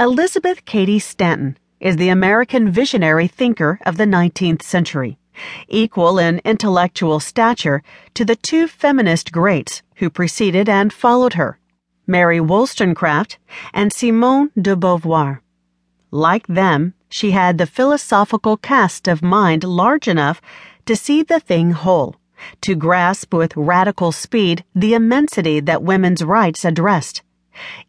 Elizabeth Cady Stanton is the American visionary thinker of the 19th century, equal in intellectual stature to the two feminist greats who preceded and followed her, Mary Wollstonecraft and Simone de Beauvoir. Like them, she had the philosophical cast of mind large enough to see the thing whole, to grasp with radical speed the immensity that women's rights addressed.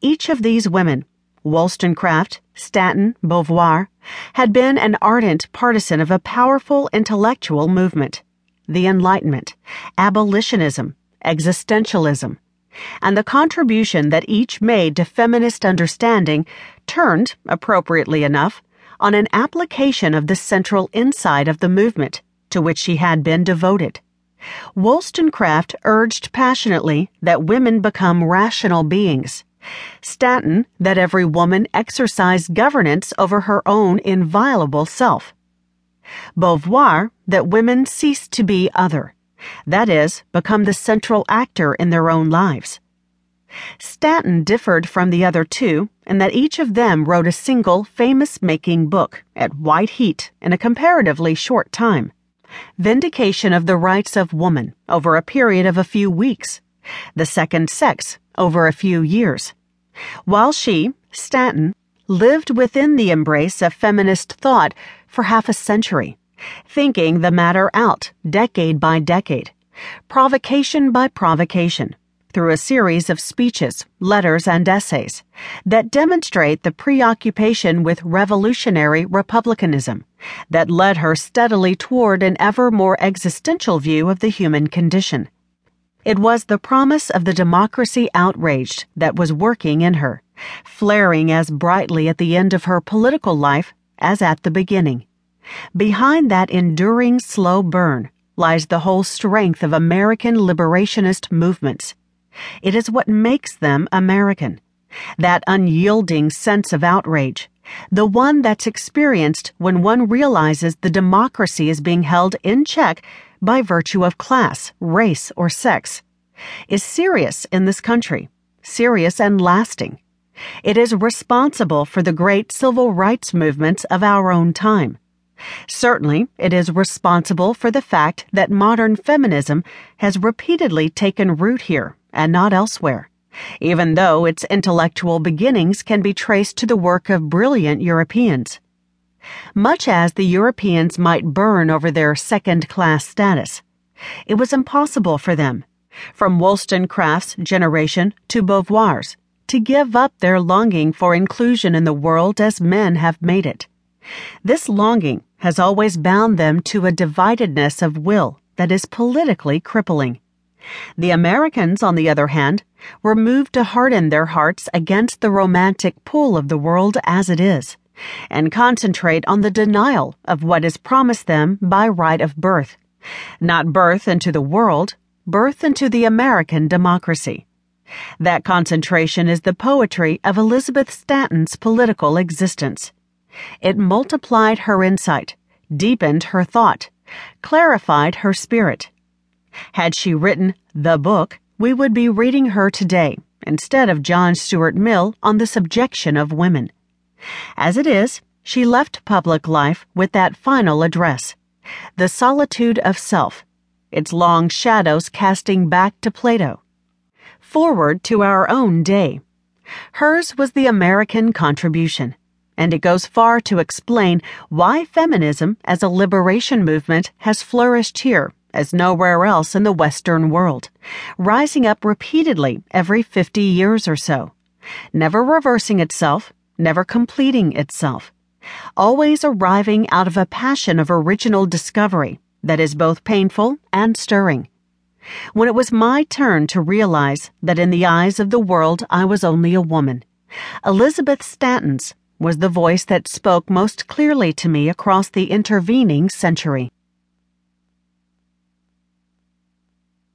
Each of these women Wollstonecraft, Stanton, Beauvoir, had been an ardent partisan of a powerful intellectual movement, the Enlightenment, abolitionism, existentialism, and the contribution that each made to feminist understanding turned, appropriately enough, on an application of the central insight of the movement to which she had been devoted. Wollstonecraft urged passionately that women become rational beings Stanton that every woman exercise governance over her own inviolable self. Beauvoir that women cease to be other, that is, become the central actor in their own lives. Stanton differed from the other two in that each of them wrote a single famous making book at white heat in a comparatively short time. Vindication of the Rights of Woman over a period of a few weeks. The Second Sex over a few years, while she, Stanton, lived within the embrace of feminist thought for half a century, thinking the matter out decade by decade, provocation by provocation, through a series of speeches, letters, and essays that demonstrate the preoccupation with revolutionary republicanism that led her steadily toward an ever more existential view of the human condition. It was the promise of the democracy outraged that was working in her, flaring as brightly at the end of her political life as at the beginning. Behind that enduring slow burn lies the whole strength of American liberationist movements. It is what makes them American. That unyielding sense of outrage, the one that's experienced when one realizes the democracy is being held in check by virtue of class, race, or sex, is serious in this country, serious and lasting. It is responsible for the great civil rights movements of our own time. Certainly, it is responsible for the fact that modern feminism has repeatedly taken root here and not elsewhere, even though its intellectual beginnings can be traced to the work of brilliant Europeans. Much as the Europeans might burn over their second class status, it was impossible for them, from Wollstonecraft's generation to Beauvoir's, to give up their longing for inclusion in the world as men have made it. This longing has always bound them to a dividedness of will that is politically crippling. The Americans, on the other hand, were moved to harden their hearts against the romantic pull of the world as it is and concentrate on the denial of what is promised them by right of birth. Not birth into the world, birth into the American democracy. That concentration is the poetry of Elizabeth Stanton's political existence. It multiplied her insight, deepened her thought, clarified her spirit. Had she written the book, we would be reading her today instead of John Stuart Mill on the subjection of women. As it is, she left public life with that final address The Solitude of Self, its long shadows casting back to Plato. Forward to our own day. Hers was the American contribution, and it goes far to explain why feminism as a liberation movement has flourished here as nowhere else in the Western world, rising up repeatedly every 50 years or so, never reversing itself never completing itself, always arriving out of a passion of original discovery that is both painful and stirring. When it was my turn to realize that in the eyes of the world I was only a woman, Elizabeth Stanton's was the voice that spoke most clearly to me across the intervening century.